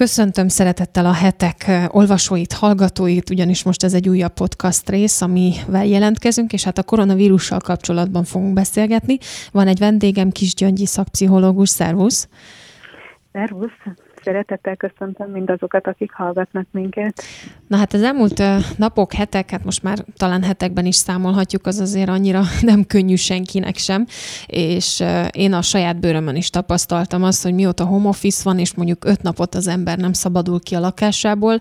Köszöntöm szeretettel a hetek olvasóit, hallgatóit, ugyanis most ez egy újabb podcast rész, amivel jelentkezünk, és hát a koronavírussal kapcsolatban fogunk beszélgetni. Van egy vendégem, Kis Gyöngyi szakpszichológus, szervusz! Szervusz! Szeretettel köszöntöm mindazokat, akik hallgatnak minket. Na hát az elmúlt napok, hetek, hát most már talán hetekben is számolhatjuk, az azért annyira nem könnyű senkinek sem, és én a saját bőrömön is tapasztaltam azt, hogy mióta home office van, és mondjuk öt napot az ember nem szabadul ki a lakásából,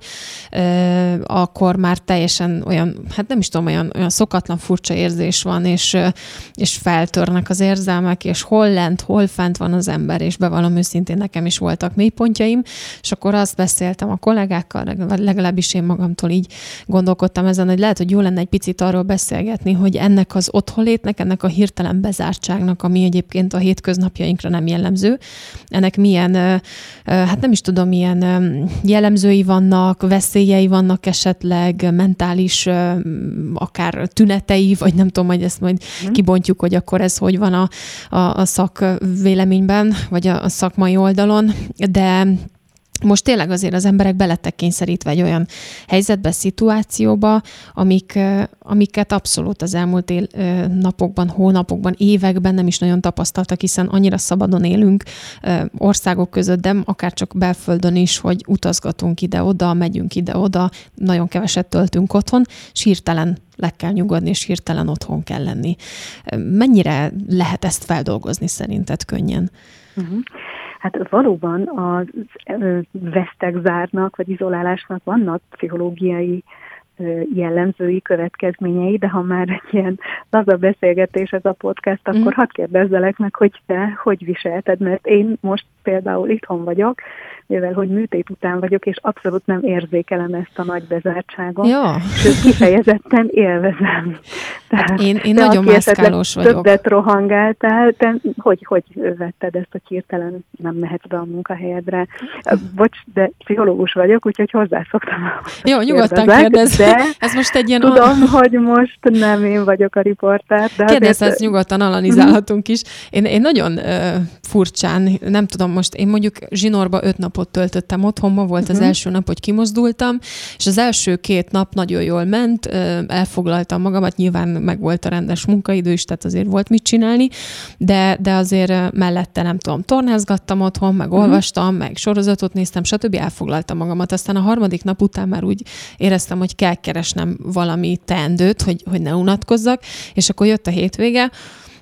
akkor már teljesen olyan, hát nem is tudom, olyan, olyan szokatlan furcsa érzés van, és, és feltörnek az érzelmek, és hol lent, hol fent van az ember, és bevallom őszintén, nekem is voltak mélypontjai, gondjaim, és akkor azt beszéltem a kollégákkal, legalábbis én magamtól így gondolkodtam ezen, hogy lehet, hogy jó lenne egy picit arról beszélgetni, hogy ennek az otthonlétnek, ennek a hirtelen bezártságnak, ami egyébként a hétköznapjainkra nem jellemző, ennek milyen, hát nem is tudom, milyen jellemzői vannak, veszélyei vannak esetleg, mentális akár tünetei, vagy nem tudom, hogy ezt majd mm. kibontjuk, hogy akkor ez hogy van a, a, a szak véleményben, vagy a, a szakmai oldalon, de most tényleg azért az emberek belettek kényszerítve egy olyan helyzetbe, szituációba, amik, amiket abszolút az elmúlt él, napokban, hónapokban, években nem is nagyon tapasztaltak, hiszen annyira szabadon élünk országok között, de akár csak belföldön is, hogy utazgatunk ide-oda, megyünk ide-oda, nagyon keveset töltünk otthon, és hirtelen le kell nyugodni, és hirtelen otthon kell lenni. Mennyire lehet ezt feldolgozni szerinted könnyen? Uh-huh. Hát valóban a vesztegzárnak vagy izolálásnak vannak pszichológiai jellemzői következményei, de ha már egy ilyen laza beszélgetés ez a podcast, akkor mm. hadd kérdezzelek meg, hogy te hogy viselted, mert én most például itthon vagyok, mivel hogy műtét után vagyok, és abszolút nem érzékelem ezt a nagy bezártságot. Ja. Sőt, kifejezetten élvezem. Tehát, én, én nagyon mászkálós vagyok. Többet rohangáltál, te hogy, hogy vetted ezt, hogy hirtelen nem mehetsz be a munkahelyedre? Bocs, de pszichológus vagyok, úgyhogy hozzászoktam. Jó, nyugodtan kérdez. De ez most egy ilyen... Tudom, hogy most nem én vagyok a riportár. De Kérdezz, ezt nyugodtan analizálhatunk is. Én, én nagyon uh, furcsán, nem tudom, most én mondjuk zsinórba öt napot töltöttem otthon, ma volt uh-huh. az mhm. első nap, hogy kimozdultam, és az első két nap nagyon jól ment, elfoglaltam magamat, nyilván meg volt a rendes munkaidő is, tehát azért volt mit csinálni, de, de azért mellette nem tudom, tornázgattam otthon, meg uh-huh. olvastam, meg sorozatot néztem, stb. elfoglaltam magamat. Aztán a harmadik nap után már úgy éreztem, hogy kell keresnem valami teendőt, hogy, hogy ne unatkozzak, és akkor jött a hétvége,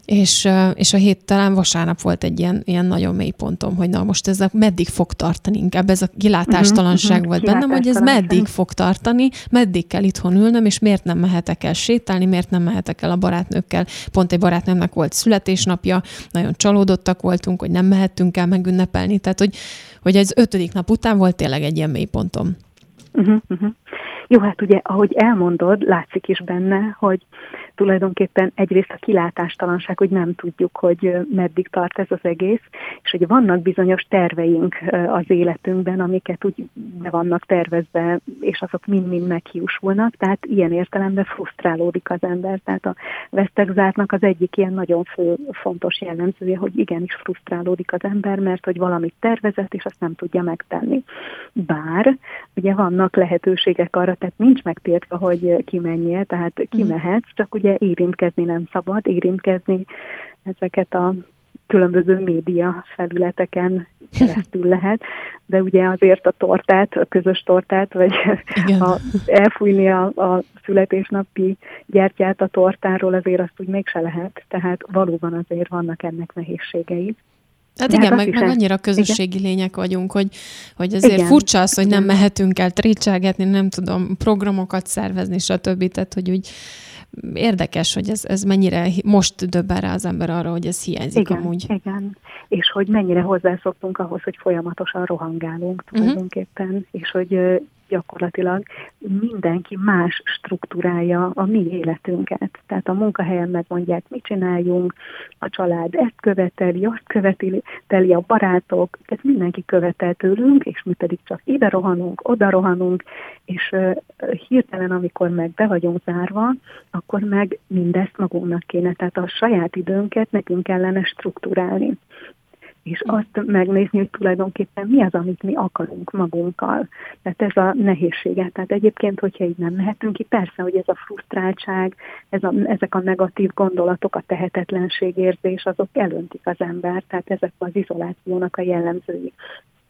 és, és a hét talán vasárnap volt egy ilyen, ilyen nagyon mély pontom, hogy na most ez a, meddig fog tartani, inkább ez a kilátástalanság uh-huh, volt bennem, hogy ez meddig fog tartani, meddig kell itthon ülnöm, és miért nem mehetek el sétálni, miért nem mehetek el a barátnőkkel. Pont egy barátnőmnek volt születésnapja, nagyon csalódottak voltunk, hogy nem mehettünk el megünnepelni, tehát hogy, hogy ez ötödik nap után volt tényleg egy ilyen mély pontom. Uh-huh, uh-huh. Jó, hát ugye, ahogy elmondod, látszik is benne, hogy tulajdonképpen egyrészt a kilátástalanság, hogy nem tudjuk, hogy meddig tart ez az egész, és hogy vannak bizonyos terveink az életünkben, amiket úgy be vannak tervezve, és azok mind-mind meghiúsulnak, tehát ilyen értelemben frusztrálódik az ember. Tehát a vesztegzártnak az egyik ilyen nagyon fő, fontos jellemzője, hogy igenis frusztrálódik az ember, mert hogy valamit tervezett, és azt nem tudja megtenni. Bár ugye vannak lehetőségek arra, tehát nincs megtiltva, hogy kimenjél, tehát kimehetsz, csak ugye érintkezni nem szabad, érintkezni ezeket a különböző média felületeken keresztül lehet, de ugye azért a tortát, a közös tortát, vagy a, elfújni a, a születésnapi gyertyát a tortáról, azért azt úgy mégse lehet, tehát valóban azért vannak ennek nehézségei. Hát igen, hát meg, meg annyira közösségi igen. lények vagyunk, hogy, hogy azért igen. furcsa az, hogy nem mehetünk el trécselgetni, nem tudom, programokat szervezni, stb. Tehát, hogy úgy érdekes, hogy ez, ez mennyire most döbben rá az ember arra, hogy ez hiányzik igen, amúgy. Igen, és hogy mennyire hozzászoktunk ahhoz, hogy folyamatosan rohangálunk mhm. tulajdonképpen, uh-huh. és hogy gyakorlatilag mindenki más struktúrája a mi életünket. Tehát a munkahelyen megmondják, mit csináljunk, a család ezt követeli, azt követeli a barátok, ezt mindenki követel tőlünk, és mi pedig csak ide rohanunk, oda rohanunk, és hirtelen, amikor meg be vagyunk zárva, akkor meg mindezt magunknak kéne, tehát a saját időnket nekünk kellene struktúrálni és azt megnézni, hogy tulajdonképpen mi az, amit mi akarunk magunkkal. Tehát ez a nehézsége. Tehát egyébként, hogyha így nem mehetünk ki, persze, hogy ez a frusztráltság, ez a, ezek a negatív gondolatok, a tehetetlenségérzés, azok elöntik az ember, tehát ezek az izolációnak a jellemzői.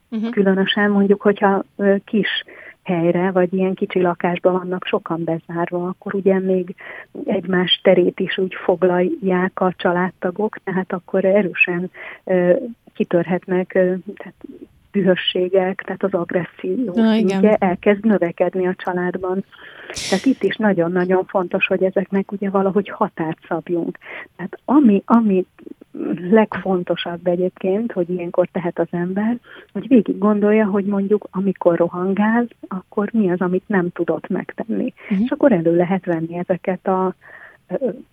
Uh-huh. Különösen mondjuk, hogyha kis helyre, vagy ilyen kicsi lakásban vannak sokan bezárva, akkor ugye még egymás terét is úgy foglalják a családtagok, tehát akkor erősen kitörhetnek tehát dühösségek, tehát az agresszió Na, ugye elkezd növekedni a családban. Tehát itt is nagyon-nagyon fontos, hogy ezeknek ugye valahogy határt szabjunk. Tehát ami, ami legfontosabb egyébként, hogy ilyenkor tehet az ember, hogy végig gondolja, hogy mondjuk amikor rohangál, akkor mi az, amit nem tudott megtenni. Uh-huh. És akkor elő lehet venni ezeket a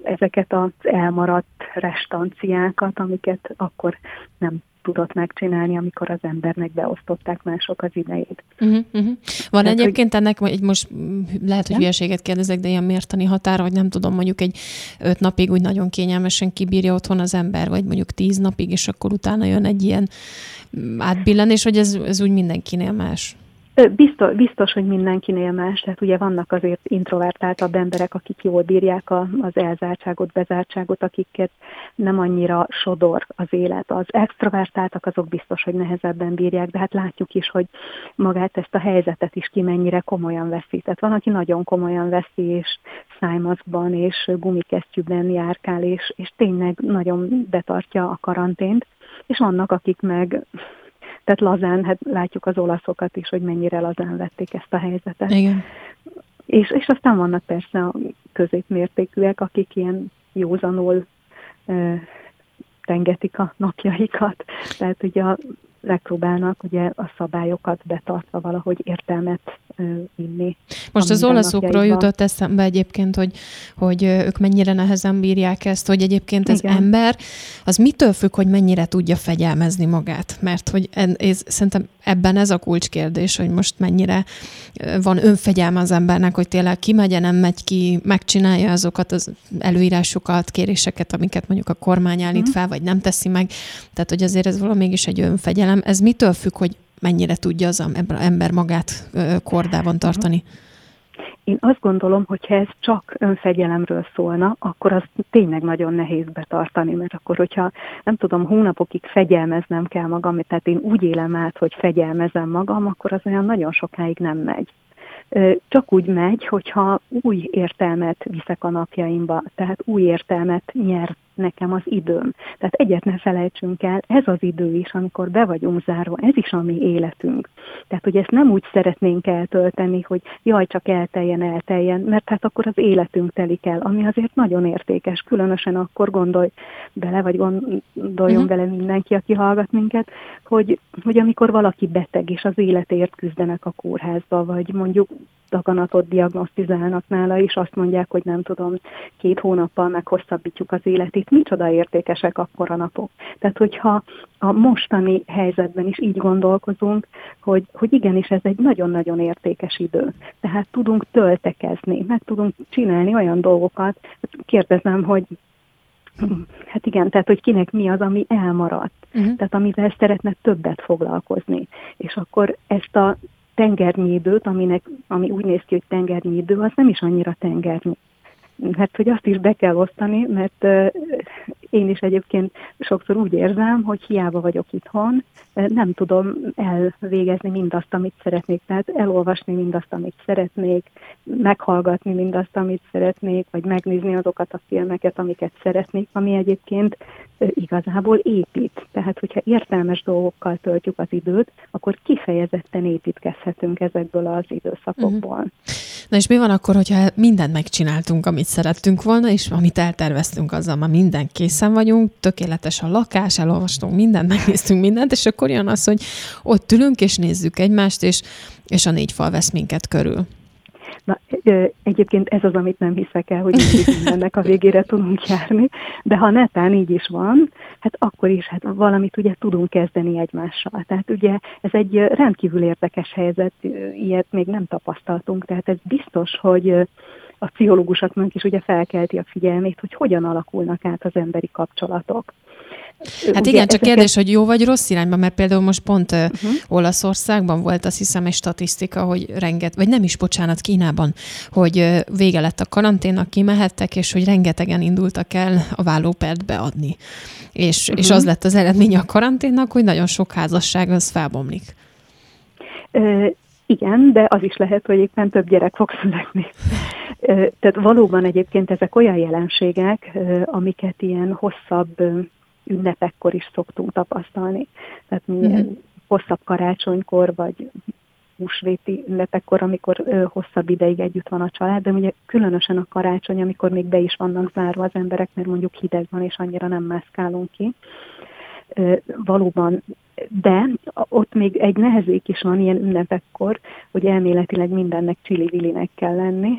ezeket az elmaradt restanciákat, amiket akkor nem tudott megcsinálni, amikor az embernek beosztották mások az idejét. Uh-huh, uh-huh. Van Tehát, egyébként hogy... ennek, egy most lehet, hogy hülyeséget kérdezek, de ilyen mértani határa, hogy nem tudom, mondjuk egy öt napig úgy nagyon kényelmesen kibírja otthon az ember, vagy mondjuk tíz napig, és akkor utána jön egy ilyen átbillenés, hogy ez, ez úgy mindenkinél más. Biztos, biztos, hogy mindenkinél más, tehát ugye vannak azért introvertáltabb emberek, akik jól bírják a, az elzártságot, bezártságot, akiket nem annyira sodor az élet. Az extrovertáltak azok biztos, hogy nehezebben bírják, de hát látjuk is, hogy magát ezt a helyzetet is ki mennyire komolyan veszi. Tehát van, aki nagyon komolyan veszi, és szájmaszkban és gumikesztyűben járkál, és, és tényleg nagyon betartja a karantént, és vannak, akik meg tehát lazán, hát látjuk az olaszokat is, hogy mennyire lazán vették ezt a helyzetet. Igen. És, és aztán vannak persze a középmértékűek, akik ilyen józanul ö, tengetik a napjaikat. Tehát ugye a megpróbálnak ugye a szabályokat betartva valahogy értelmet inni. Most az olaszokról jutott eszembe egyébként, hogy, hogy ők mennyire nehezen bírják ezt, hogy egyébként az Igen. ember, az mitől függ, hogy mennyire tudja fegyelmezni magát? Mert hogy ez, szerintem ebben ez a kulcskérdés, hogy most mennyire van önfegyelme az embernek, hogy tényleg kimegye, nem megy ki, megcsinálja azokat az előírásokat, kéréseket, amiket mondjuk a kormány állít mhm. fel, vagy nem teszi meg. Tehát, hogy azért ez valami mégis egy önfegyelem. Ez mitől függ, hogy mennyire tudja az ember magát kordában tartani? Én azt gondolom, hogy ha ez csak önfegyelemről szólna, akkor az tényleg nagyon nehéz betartani, mert akkor, hogyha nem tudom, hónapokig fegyelmeznem kell magam, tehát én úgy élem át, hogy fegyelmezem magam, akkor az olyan nagyon sokáig nem megy csak úgy megy, hogyha új értelmet viszek a napjaimba, tehát új értelmet nyer nekem az időm. Tehát egyet ne felejtsünk el, ez az idő is, amikor be vagyunk zárva, ez is a mi életünk. Tehát, hogy ezt nem úgy szeretnénk eltölteni, hogy jaj, csak elteljen, elteljen, mert hát akkor az életünk telik el, ami azért nagyon értékes, különösen akkor gondolj bele, vagy gondoljon uh-huh. bele mindenki, aki hallgat minket, hogy, hogy amikor valaki beteg, és az életért küzdenek a kórházba, vagy mondjuk daganatot diagnosztizálnak nála, és azt mondják, hogy nem tudom, két hónappal meghosszabbítjuk az életét. Micsoda értékesek akkor a napok. Tehát, hogyha a mostani helyzetben is így gondolkozunk, hogy, hogy igenis ez egy nagyon-nagyon értékes idő. Tehát tudunk töltekezni, meg tudunk csinálni olyan dolgokat. Kérdezem, hogy Hát igen, tehát hogy kinek mi az, ami elmaradt, uh-huh. tehát amivel szeretne többet foglalkozni. És akkor ezt a tengernyi időt, aminek, ami úgy néz ki, hogy tengernyi idő, az nem is annyira tengernyi. Hát, hogy azt is be kell osztani, mert én is egyébként sokszor úgy érzem, hogy hiába vagyok itthon, nem tudom elvégezni mindazt, amit szeretnék. Tehát elolvasni mindazt, amit szeretnék, meghallgatni mindazt, amit szeretnék, vagy megnézni azokat a filmeket, amiket szeretnék, ami egyébként igazából épít. Tehát, hogyha értelmes dolgokkal töltjük az időt, akkor kifejezetten építkezhetünk ezekből az időszakokból. Uh-huh. Na és mi van akkor, hogyha mindent megcsináltunk, amit szerettünk volna, és amit elterveztünk, azzal már minden készen vagyunk, tökéletes a lakás, elolvastunk mindent, megnéztünk mindent, és akkor jön az, hogy ott ülünk és nézzük egymást, és, és a négy fal vesz minket körül. Na, egyébként ez az, amit nem hiszek el, hogy mindennek a végére tudunk járni, de ha netán így is van, hát akkor is hát valamit ugye tudunk kezdeni egymással. Tehát ugye ez egy rendkívül érdekes helyzet, ilyet még nem tapasztaltunk, tehát ez biztos, hogy a pszichológusoknak is ugye felkelti a figyelmét, hogy hogyan alakulnak át az emberi kapcsolatok. Hát ugye igen, csak ezeket... kérdés, hogy jó vagy rossz irányba, mert például most pont uh-huh. Olaszországban volt azt hiszem egy statisztika, hogy renget, vagy nem is, bocsánat, Kínában, hogy vége lett a karanténnak, kimehettek, és hogy rengetegen indultak el a vállópert beadni. És, uh-huh. és az lett az eredménye a karanténnak, hogy nagyon sok házasság az felbomlik. Uh, igen, de az is lehet, hogy éppen több gyerek fog születni. Tehát valóban egyébként ezek olyan jelenségek, amiket ilyen hosszabb ünnepekkor is szoktunk tapasztalni. Tehát milyen mm-hmm. hosszabb karácsonykor, vagy húsvéti ünnepekkor, amikor ö, hosszabb ideig együtt van a család, de ugye különösen a karácsony, amikor még be is vannak zárva az emberek, mert mondjuk hideg van, és annyira nem mászkálunk ki. Ö, valóban, de ott még egy nehezék is van ilyen ünnepekkor, hogy elméletileg mindennek csili kell lenni,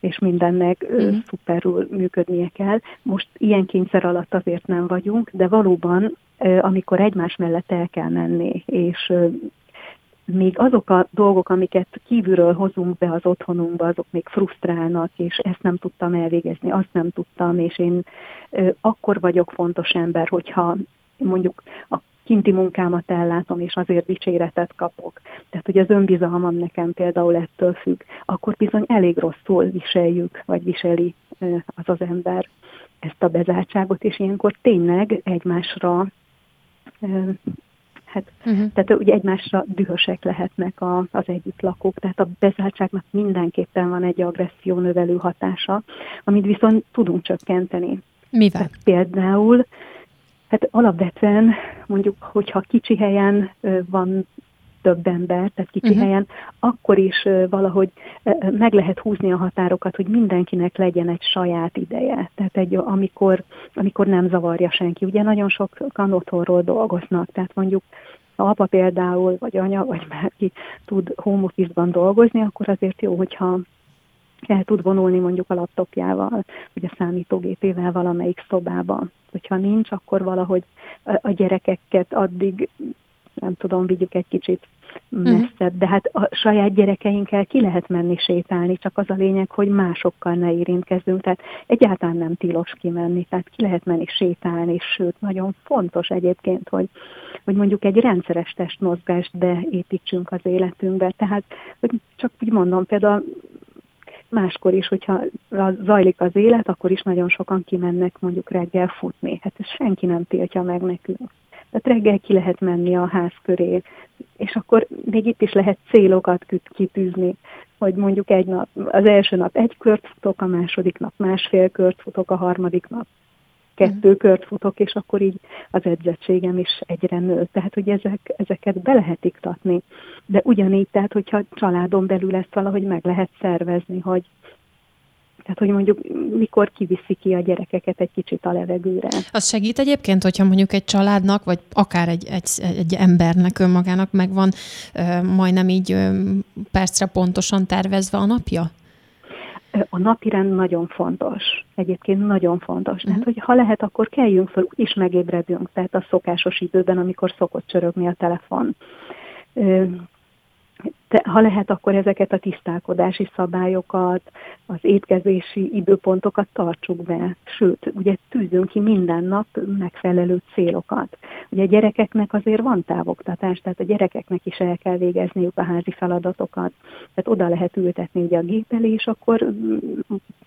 és mindennek uh-huh. szuperül működnie kell. Most ilyen kényszer alatt azért nem vagyunk, de valóban, amikor egymás mellett el kell menni, és még azok a dolgok, amiket kívülről hozunk be az otthonunkba, azok még frusztrálnak, és ezt nem tudtam elvégezni, azt nem tudtam, és én akkor vagyok fontos ember, hogyha mondjuk a kinti munkámat ellátom, és azért dicséretet kapok. Tehát, hogy az önbizalmam nekem például ettől függ, akkor bizony elég rosszul viseljük, vagy viseli az az ember ezt a bezártságot, és ilyenkor tényleg egymásra Hát, uh-huh. Tehát ugye egymásra dühösek lehetnek a, az együttlakók, tehát a bezártságnak mindenképpen van egy agresszió növelő hatása, amit viszont tudunk csökkenteni. Mivel? Tehát például Hát alapvetően mondjuk, hogyha kicsi helyen van több ember, tehát kicsi uh-huh. helyen, akkor is valahogy meg lehet húzni a határokat, hogy mindenkinek legyen egy saját ideje. Tehát egy, amikor, amikor nem zavarja senki. Ugye nagyon sokan otthonról dolgoznak, tehát mondjuk ha apa például, vagy anya, vagy bárki tud home office-ban dolgozni, akkor azért jó, hogyha el tud vonulni mondjuk a laptopjával, vagy a számítógépével valamelyik szobába. Hogyha nincs, akkor valahogy a gyerekeket addig, nem tudom, vigyük egy kicsit messzebb, de hát a saját gyerekeinkkel ki lehet menni sétálni, csak az a lényeg, hogy másokkal ne érintkezzünk, tehát egyáltalán nem tilos kimenni, tehát ki lehet menni sétálni, sőt, nagyon fontos egyébként, hogy, hogy mondjuk egy rendszeres testmozgást beépítsünk az életünkbe, tehát, hogy csak úgy mondom, például máskor is, hogyha zajlik az élet, akkor is nagyon sokan kimennek mondjuk reggel futni. Hát ez senki nem tiltja meg nekünk. Tehát reggel ki lehet menni a ház köré, és akkor még itt is lehet célokat kitűzni, hogy mondjuk egy nap, az első nap egy kört futok, a második nap másfél kört futok, a harmadik nap kettő kört futok, és akkor így az edzettségem is egyre nő. Tehát, hogy ezek, ezeket be lehet iktatni. De ugyanígy, tehát, hogyha családon belül ezt valahogy meg lehet szervezni, hogy tehát, hogy mondjuk mikor kiviszi ki a gyerekeket egy kicsit a levegőre. Az segít egyébként, hogyha mondjuk egy családnak, vagy akár egy, egy, egy embernek önmagának megvan majdnem így percre pontosan tervezve a napja? A napirend nagyon fontos. Egyébként nagyon fontos. Uh-huh. Tehát, hogy ha lehet, akkor kelljünk fel, úgyis megébredünk. Tehát a szokásos időben, amikor szokott csörögni a telefon te, ha lehet, akkor ezeket a tisztálkodási szabályokat, az étkezési időpontokat tartsuk be. Sőt, ugye tűzünk ki minden nap megfelelő célokat. Ugye a gyerekeknek azért van távoktatás, tehát a gyerekeknek is el kell végezniük a házi feladatokat. Tehát oda lehet ültetni ugye a gép elé, és akkor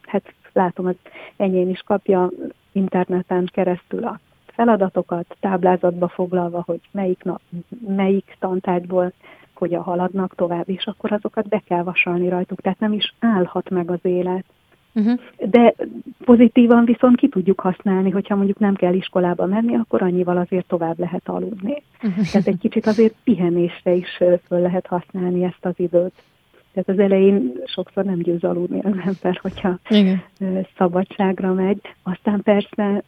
hát látom, az enyém is kapja interneten keresztül a feladatokat, táblázatba foglalva, hogy melyik nap, melyik tantárgyból hogyan haladnak tovább, és akkor azokat be kell vasalni rajtuk, tehát nem is állhat meg az élet. Uh-huh. De pozitívan viszont ki tudjuk használni, hogyha mondjuk nem kell iskolába menni, akkor annyival azért tovább lehet aludni. Uh-huh. Tehát egy kicsit azért pihenésre is föl lehet használni ezt az időt. Tehát az elején sokszor nem győz aludni az ember, hogyha Igen. szabadságra megy. Aztán persze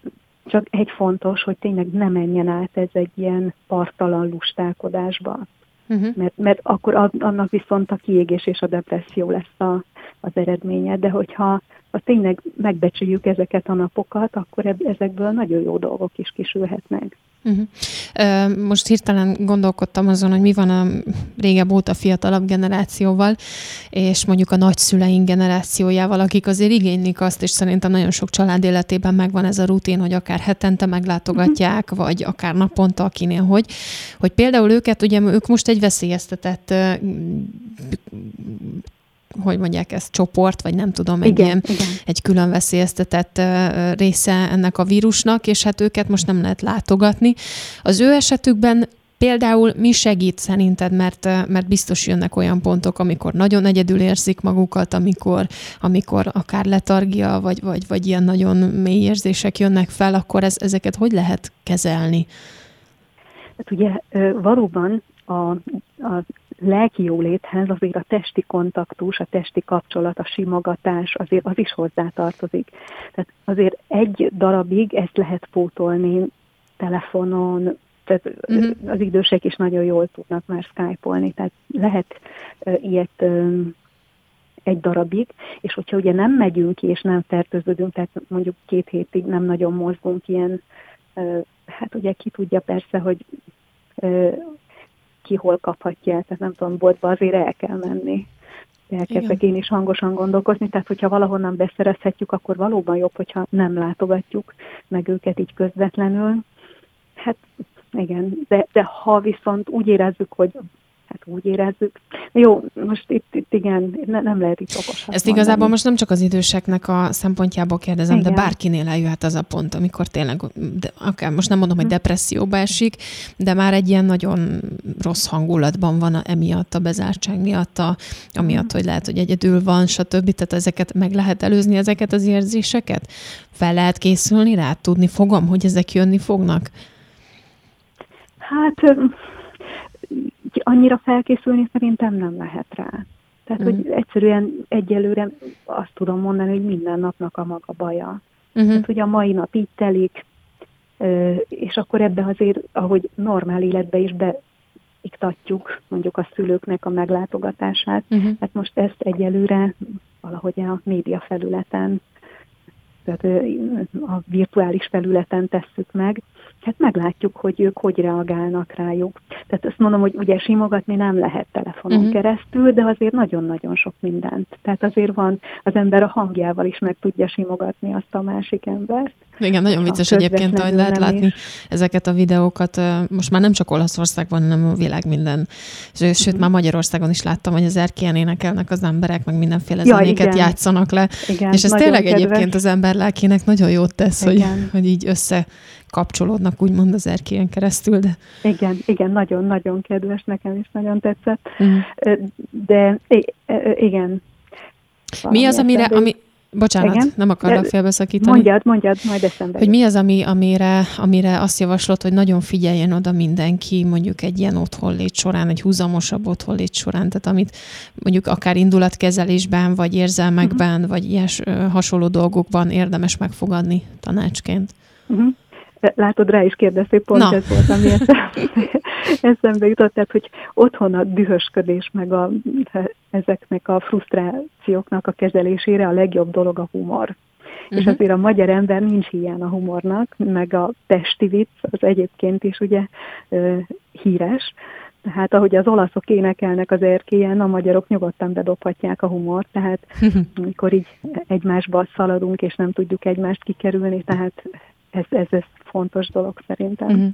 csak egy fontos, hogy tényleg ne menjen át ez egy ilyen partalan lustálkodásba. Uh-huh. Mert, mert akkor annak viszont a kiégés és a depresszió lesz a, az eredménye, de hogyha ha tényleg megbecsüljük ezeket a napokat, akkor ezekből nagyon jó dolgok is kisülhetnek. Uh-huh. Most hirtelen gondolkodtam azon, hogy mi van a régebb óta fiatalabb generációval, és mondjuk a nagyszüleink generációjával, akik azért igénylik azt, és szerintem nagyon sok család életében megvan ez a rutin, hogy akár hetente meglátogatják, uh-huh. vagy akár naponta, akinél hogy, hogy például őket, ugye ők most egy veszélyeztetett hogy mondják ezt, csoport, vagy nem tudom, egy, igen, ilyen, igen. egy külön veszélyeztetett része ennek a vírusnak, és hát őket most nem lehet látogatni. Az ő esetükben Például mi segít szerinted, mert, mert biztos jönnek olyan pontok, amikor nagyon egyedül érzik magukat, amikor, amikor akár letargia, vagy, vagy, vagy ilyen nagyon mély érzések jönnek fel, akkor ez, ezeket hogy lehet kezelni? Hát ugye valóban a, a lelki jóléthez azért a testi kontaktus, a testi kapcsolat, a simogatás, azért az is hozzátartozik. Tehát azért egy darabig ezt lehet pótolni telefonon, tehát uh-huh. az idősek is nagyon jól tudnak már skype-olni, tehát lehet uh, ilyet uh, egy darabig, és hogyha ugye nem megyünk ki, és nem fertőződünk, tehát mondjuk két hétig nem nagyon mozgunk ilyen, uh, hát ugye ki tudja persze, hogy ki hol kaphatja el, tehát nem tudom, boltba azért el kell menni. Elkezdek én is hangosan gondolkozni, tehát hogyha valahonnan beszerezhetjük, akkor valóban jobb, hogyha nem látogatjuk meg őket így közvetlenül. Hát igen, de, de ha viszont úgy érezzük, hogy hát úgy érezzük. Jó, most itt, itt igen, ne, nem lehet itt okos. Ezt mondani. igazából most nem csak az időseknek a szempontjából kérdezem, igen. de bárkinél eljöhet az a pont, amikor tényleg, de akár most nem mondom, hogy hm. depresszióba esik, de már egy ilyen nagyon rossz hangulatban van emiatt a bezártság miatt, a, amiatt, hm. hogy lehet, hogy egyedül van, stb. Tehát ezeket meg lehet előzni, ezeket az érzéseket? Fel lehet készülni rá? Tudni fogom, hogy ezek jönni fognak? Hát annyira felkészülni szerintem nem lehet rá. Tehát, mm. hogy mhm. egyszerűen egyelőre azt tudom mondani, hogy minden napnak a maga baja. Uh-huh. Tehát, hogy a mai nap így telik, és akkor ebbe azért, ahogy normál életbe is beiktatjuk mondjuk a szülőknek a meglátogatását, uh-huh. hát most ezt egyelőre valahogy a média felületen, tehát a virtuális felületen tesszük meg, hát meglátjuk, hogy ők hogy reagálnak rájuk. Tehát azt mondom, hogy ugye simogatni nem lehet telefonon uh-huh. keresztül, de azért nagyon-nagyon sok mindent. Tehát azért van, az ember a hangjával is meg tudja simogatni azt a másik embert. Igen, nagyon vicces egyébként, hogy lehet látni is. ezeket a videókat. Most már nem csak Olaszországban, hanem a világ minden. Sőt, uh-huh. már Magyarországon is láttam, hogy az erkélyen énekelnek az emberek, meg mindenféle ja, zenéket igen. játszanak le. Igen, és ez tényleg kedves. egyébként az ember lelkének nagyon jót tesz, hogy, hogy így össze kapcsolódnak úgymond az erkélyen keresztül. De... Igen, igen, nagyon-nagyon kedves, nekem is nagyon tetszett. Uh-huh. De igen. Mi az, amire, ami, Bocsánat, Igen? nem akarlak félbeszakítani. Mondjad, mondjad, majd eszembe. Hogy mi az, ami, amire, amire azt javaslod, hogy nagyon figyeljen oda mindenki, mondjuk egy ilyen otthonlét során, egy húzamosabb otthonlét során, tehát amit mondjuk akár indulatkezelésben, vagy érzelmekben, uh-huh. vagy ilyes hasonló dolgokban érdemes megfogadni tanácsként. Uh-huh. Látod, rá is kérdezték, pont Na. ez volt, ami eszembe jutott, tehát, hogy otthon a dühösködés, meg a, ezeknek a frusztrációknak a kezelésére a legjobb dolog a humor. Uh-huh. És mhm. azért a magyar ember nincs ilyen a humornak, meg a testi vicc az egyébként is ugye híres, tehát ahogy az olaszok énekelnek az erkélyen, a magyarok nyugodtan bedobhatják a humort, tehát amikor így egymásba szaladunk, és nem tudjuk egymást kikerülni, tehát ez, ez, ez fontos dolog szerintem. Uh-huh.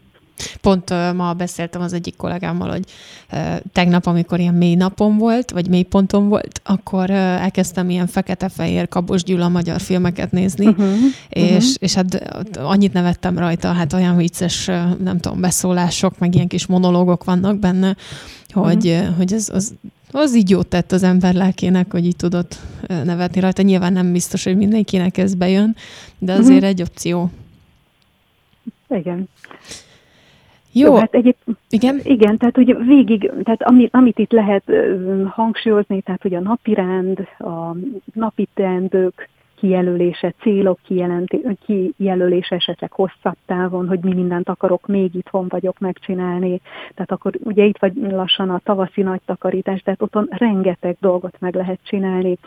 Pont uh, ma beszéltem az egyik kollégámmal, hogy uh, tegnap, amikor ilyen mély napom volt, vagy mély pontom volt, akkor uh, elkezdtem ilyen fekete-fehér Kabos Gyula magyar filmeket nézni, uh-huh, és, uh-huh. és hát annyit nevettem rajta, hát olyan vicces, nem tudom, beszólások, meg ilyen kis monológok vannak benne, hogy, uh-huh. hogy ez, az, az így jót tett az ember lelkének, hogy így tudott nevetni rajta. Nyilván nem biztos, hogy mindenkinek ez bejön, de azért uh-huh. egy opció. Igen. Jó. Jó hát egyéb, igen? Igen, tehát ugye végig, tehát ami, amit itt lehet hangsúlyozni, tehát hogy a napirend, a napi teendők kijelölése, célok kijelölése esetleg hosszabb távon, hogy mi mindent akarok még itthon vagyok megcsinálni. Tehát akkor ugye itt vagy lassan a tavaszi nagy takarítás, tehát otthon rengeteg dolgot meg lehet csinálni.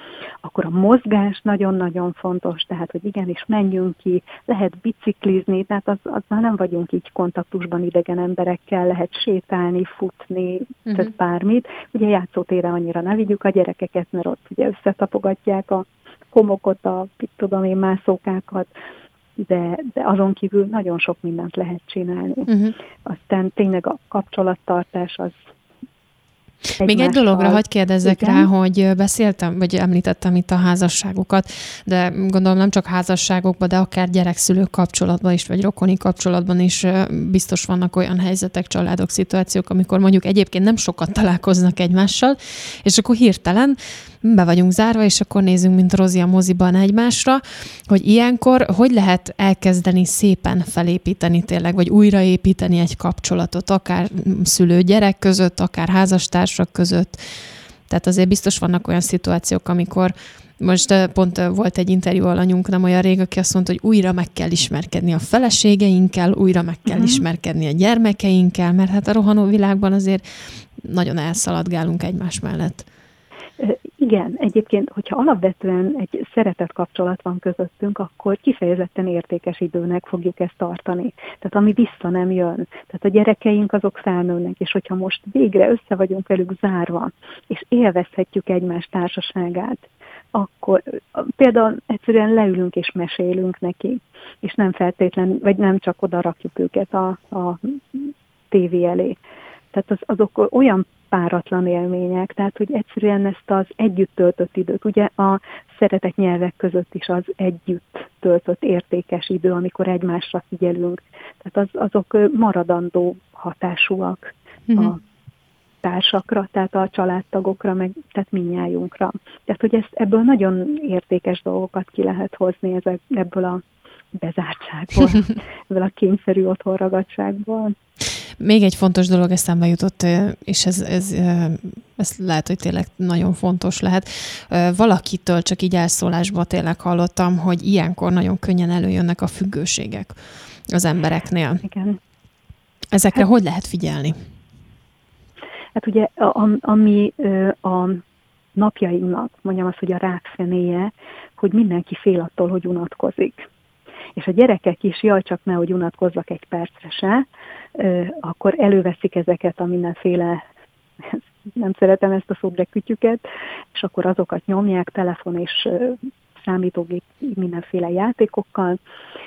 Akkor a mozgás nagyon-nagyon fontos, tehát hogy igenis menjünk ki, lehet biciklizni, tehát az, azzal nem vagyunk így kontaktusban idegen emberekkel, lehet sétálni, futni, uh-huh. tehát bármit. Ugye játszótére annyira ne vigyük a gyerekeket, mert ott ugye összetapogatják a homokot, a tudom én, mászókákat, de, de azon kívül nagyon sok mindent lehet csinálni. Uh-huh. Aztán tényleg a kapcsolattartás az még egy dologra hagy kérdezzek Igen. rá, hogy beszéltem, vagy említettem itt a házasságokat, de gondolom nem csak házasságokban, de akár gyerekszülők kapcsolatban is, vagy rokoni kapcsolatban is biztos vannak olyan helyzetek, családok, szituációk, amikor mondjuk egyébként nem sokat találkoznak egymással, és akkor hirtelen be vagyunk zárva, és akkor nézünk, mint Rozi a moziban egymásra, hogy ilyenkor hogy lehet elkezdeni szépen felépíteni tényleg, vagy újraépíteni egy kapcsolatot, akár szülő-gyerek között, akár házastársak között. Tehát azért biztos vannak olyan szituációk, amikor most eh, pont eh, volt egy interjú alanyunk nem olyan rég, aki azt mondta, hogy újra meg kell ismerkedni a feleségeinkkel, újra meg kell uh-huh. ismerkedni a gyermekeinkkel, mert hát a rohanó világban azért nagyon elszaladgálunk egymás mellett. Igen, egyébként, hogyha alapvetően egy szeretet kapcsolat van közöttünk, akkor kifejezetten értékes időnek fogjuk ezt tartani. Tehát ami vissza nem jön. Tehát a gyerekeink azok felnőnek, és hogyha most végre össze vagyunk velük zárva, és élvezhetjük egymás társaságát, akkor például egyszerűen leülünk és mesélünk neki, és nem feltétlen, vagy nem csak oda rakjuk őket a, a tévé elé. Tehát az, azok olyan páratlan élmények, tehát hogy egyszerűen ezt az együtt töltött időt, ugye a szeretek nyelvek között is az együtt töltött értékes idő, amikor egymásra figyelünk, tehát az, azok maradandó hatásúak uh-huh. a mhm. társakra, tehát a családtagokra, meg tehát minnyájunkra. Tehát, hogy ezt, ebből nagyon értékes dolgokat ki lehet hozni ezek, ebből a bezártságból, ebből a kényszerű otthonragadságból. Még egy fontos dolog eszembe jutott, és ez, ez, ez lehet, hogy tényleg nagyon fontos lehet. Valakitől csak így elszólásba tényleg hallottam, hogy ilyenkor nagyon könnyen előjönnek a függőségek az embereknél. Igen. Ezekre hát, hogy lehet figyelni? Hát ugye, ami a napjainknak, mondjam azt, hogy a rákfenéje, hogy mindenki fél attól, hogy unatkozik és a gyerekek is, jaj, csak nehogy unatkozzak egy percre se, akkor előveszik ezeket a mindenféle nem szeretem ezt a szót, de kütyüket, és akkor azokat nyomják telefon és számítógép mindenféle játékokkal,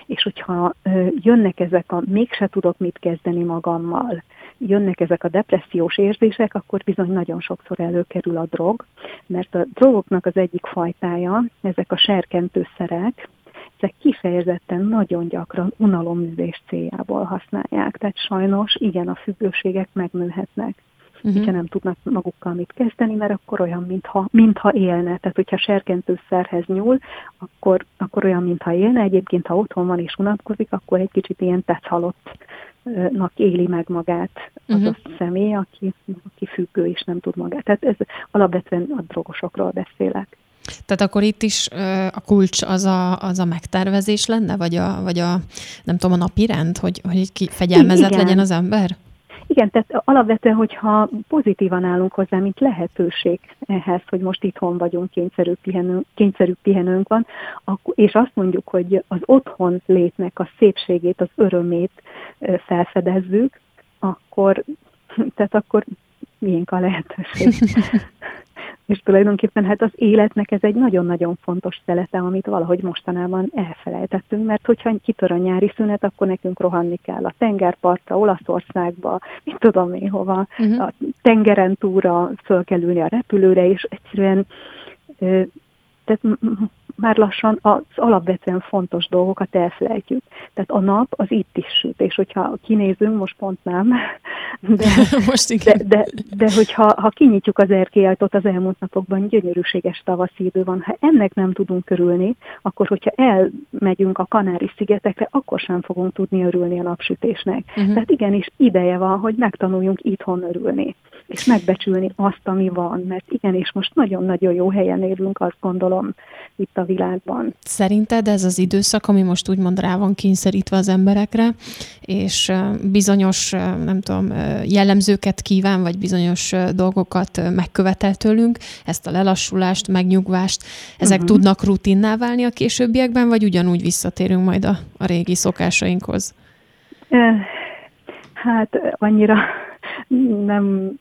és hogyha jönnek ezek a mégse tudok mit kezdeni magammal, jönnek ezek a depressziós érzések, akkor bizony nagyon sokszor előkerül a drog, mert a drogoknak az egyik fajtája, ezek a serkentőszerek, ezek kifejezetten nagyon gyakran unaloműzés céljából használják. Tehát sajnos igen, a függőségek megnőhetnek. Uh-huh. hogyha nem tudnak magukkal mit kezdeni, mert akkor olyan, mintha, mintha élne. Tehát, hogyha serkentőszerhez nyúl, akkor, akkor olyan, mintha élne. Egyébként, ha otthon van és unatkozik, akkor egy kicsit ilyen tetszhalottnak éli meg magát az uh-huh. a személy, aki, aki függő és nem tud magát. Tehát ez alapvetően a drogosokról beszélek. Tehát akkor itt is a kulcs az a, az a megtervezés lenne, vagy a, vagy a nem tudom, a napi rend, hogy, hogy ki fegyelmezett Igen. legyen az ember? Igen, tehát alapvetően, hogyha pozitívan állunk hozzá, mint lehetőség ehhez, hogy most itthon vagyunk, kényszerű pihenőnk, kényszerű pihenőnk van, és azt mondjuk, hogy az otthon létnek a szépségét, az örömét felfedezzük, akkor, tehát akkor miénk a lehetőség. És tulajdonképpen hát az életnek ez egy nagyon-nagyon fontos szelete, amit valahogy mostanában elfelejtettünk, mert hogyha kitör a nyári szünet, akkor nekünk rohanni kell a tengerpartra, Olaszországba, mit tudom én hova, uh-huh. a tengeren túra föl kell ülni a repülőre, és egyszerűen tehát már lassan az alapvetően fontos dolgokat elfelejtjük. Tehát a nap az itt is süt, és hogyha kinézünk, most pont nem, de, most igen. de, de, de hogyha ha kinyitjuk az erkélyajtót az elmúlt napokban, gyönyörűséges tavaszi idő van. Ha ennek nem tudunk körülni, akkor hogyha elmegyünk a Kanári-szigetekre, akkor sem fogunk tudni örülni a napsütésnek. Uh-huh. Tehát igenis ideje van, hogy megtanuljunk itthon örülni és megbecsülni azt, ami van, mert igenis most nagyon-nagyon jó helyen élünk, azt gondolom, itt a világban. Szerinted ez az időszak, ami most úgymond rá van kényszerítve az emberekre, és bizonyos, nem tudom, jellemzőket kíván, vagy bizonyos dolgokat megkövetel tőlünk, ezt a lelassulást, megnyugvást, ezek uh-huh. tudnak rutinná válni a későbbiekben, vagy ugyanúgy visszatérünk majd a, a régi szokásainkhoz? Hát annyira nem...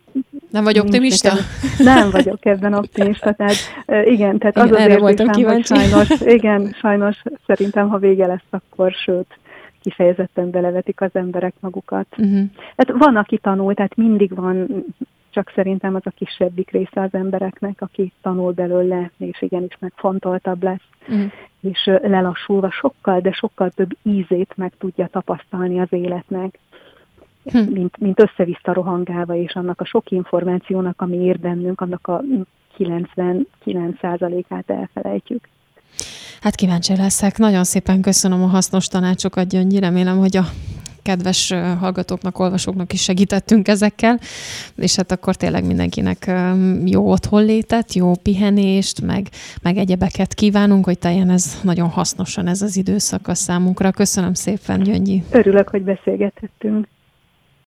Nem vagy optimista? Nem vagyok ebben optimista, tehát igen, tehát igen, az az kíváncsi. hogy sajnos, igen, sajnos szerintem, ha vége lesz, akkor sőt, kifejezetten belevetik az emberek magukat. Uh-huh. Tehát van, aki tanul, tehát mindig van, csak szerintem az a kisebbik része az embereknek, aki tanul belőle, és igenis megfontoltabb lesz, uh-huh. és lelassulva sokkal, de sokkal több ízét meg tudja tapasztalni az életnek hm. mint, mint össze-vissza rohangálva, és annak a sok információnak, ami ér bennünk, annak a 99%-át elfelejtjük. Hát kíváncsi leszek. Nagyon szépen köszönöm a hasznos tanácsokat, Gyöngyi. Remélem, hogy a kedves hallgatóknak, olvasóknak is segítettünk ezekkel, és hát akkor tényleg mindenkinek jó otthonlétet, jó pihenést, meg, meg egyebeket kívánunk, hogy teljen ez nagyon hasznosan ez az időszak a számunkra. Köszönöm szépen, Gyöngyi. Örülök, hogy beszélgethettünk.